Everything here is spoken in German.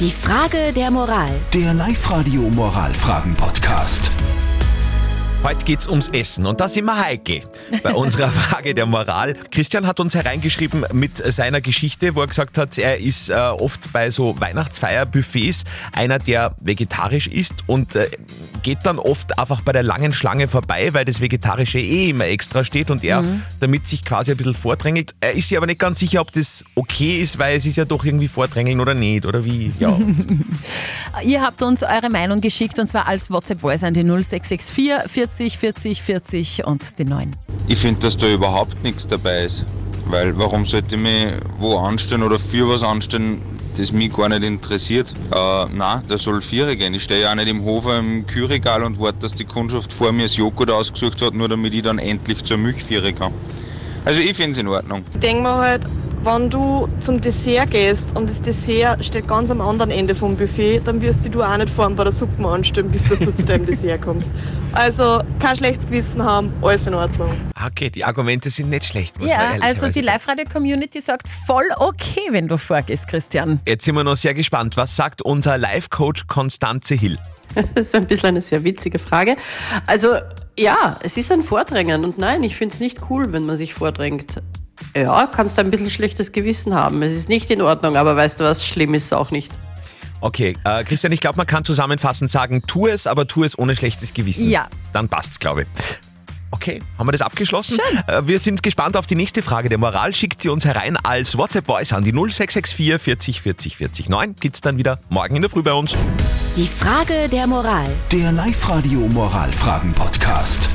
Die Frage der Moral. Der Live-Radio Moralfragen-Podcast. Heute geht's ums Essen und da sind wir heikel bei unserer Frage der Moral. Christian hat uns hereingeschrieben mit seiner Geschichte, wo er gesagt hat, er ist äh, oft bei so Weihnachtsfeierbuffets einer, der vegetarisch ist und äh, geht dann oft einfach bei der langen Schlange vorbei, weil das Vegetarische eh immer extra steht und er damit sich quasi ein bisschen vordrängelt. Er ist sich aber nicht ganz sicher, ob das okay ist, weil es ist ja doch irgendwie vordrängeln oder nicht oder wie. Ja. Ihr habt uns eure Meinung geschickt und zwar als WhatsApp-Voice an die 0664 40 40 40 und die 9. Ich finde, dass da überhaupt nichts dabei ist. Weil warum sollte ich mich wo anstellen oder für was anstellen, das mich gar nicht interessiert? Äh, nein, da soll Vierer gehen. Ich stehe ja auch nicht im Hofer im Kühlregal und warte, dass die Kundschaft vor mir das Joghurt ausgesucht hat, nur damit ich dann endlich zur Milch führen kann. Also ich finde es in Ordnung. Ich denke mir halt, wenn du zum Dessert gehst und das Dessert steht ganz am anderen Ende vom Buffet, dann wirst du auch nicht vorn bei der Suppe anstellen, bis dass du zu deinem Dessert kommst. Also kein schlechtes Gewissen haben, alles in Ordnung. Okay, die Argumente sind nicht schlecht, muss man Ja, ehrlicherweise also die. Live-Radio-Community sagt voll okay, wenn du vorgehst, Christian. Jetzt sind wir noch sehr gespannt. Was sagt unser Live-Coach Konstanze Hill? Das ist ein bisschen eine sehr witzige Frage. Also ja, es ist ein Vordrängen und nein, ich finde es nicht cool, wenn man sich vordrängt. Ja, kannst ein bisschen schlechtes Gewissen haben. Es ist nicht in Ordnung, aber weißt du was, schlimm ist es auch nicht. Okay, äh, Christian, ich glaube, man kann zusammenfassend sagen, tu es, aber tu es ohne schlechtes Gewissen. Ja. Dann passt's, glaube ich. Okay, haben wir das abgeschlossen? Äh, wir sind gespannt auf die nächste Frage der Moral. Schickt sie uns herein als WhatsApp-Voice an die 0664 40 40 40 9. Gibt's dann wieder morgen in der Früh bei uns. Die Frage der Moral. Der Live-Radio Moralfragen-Podcast.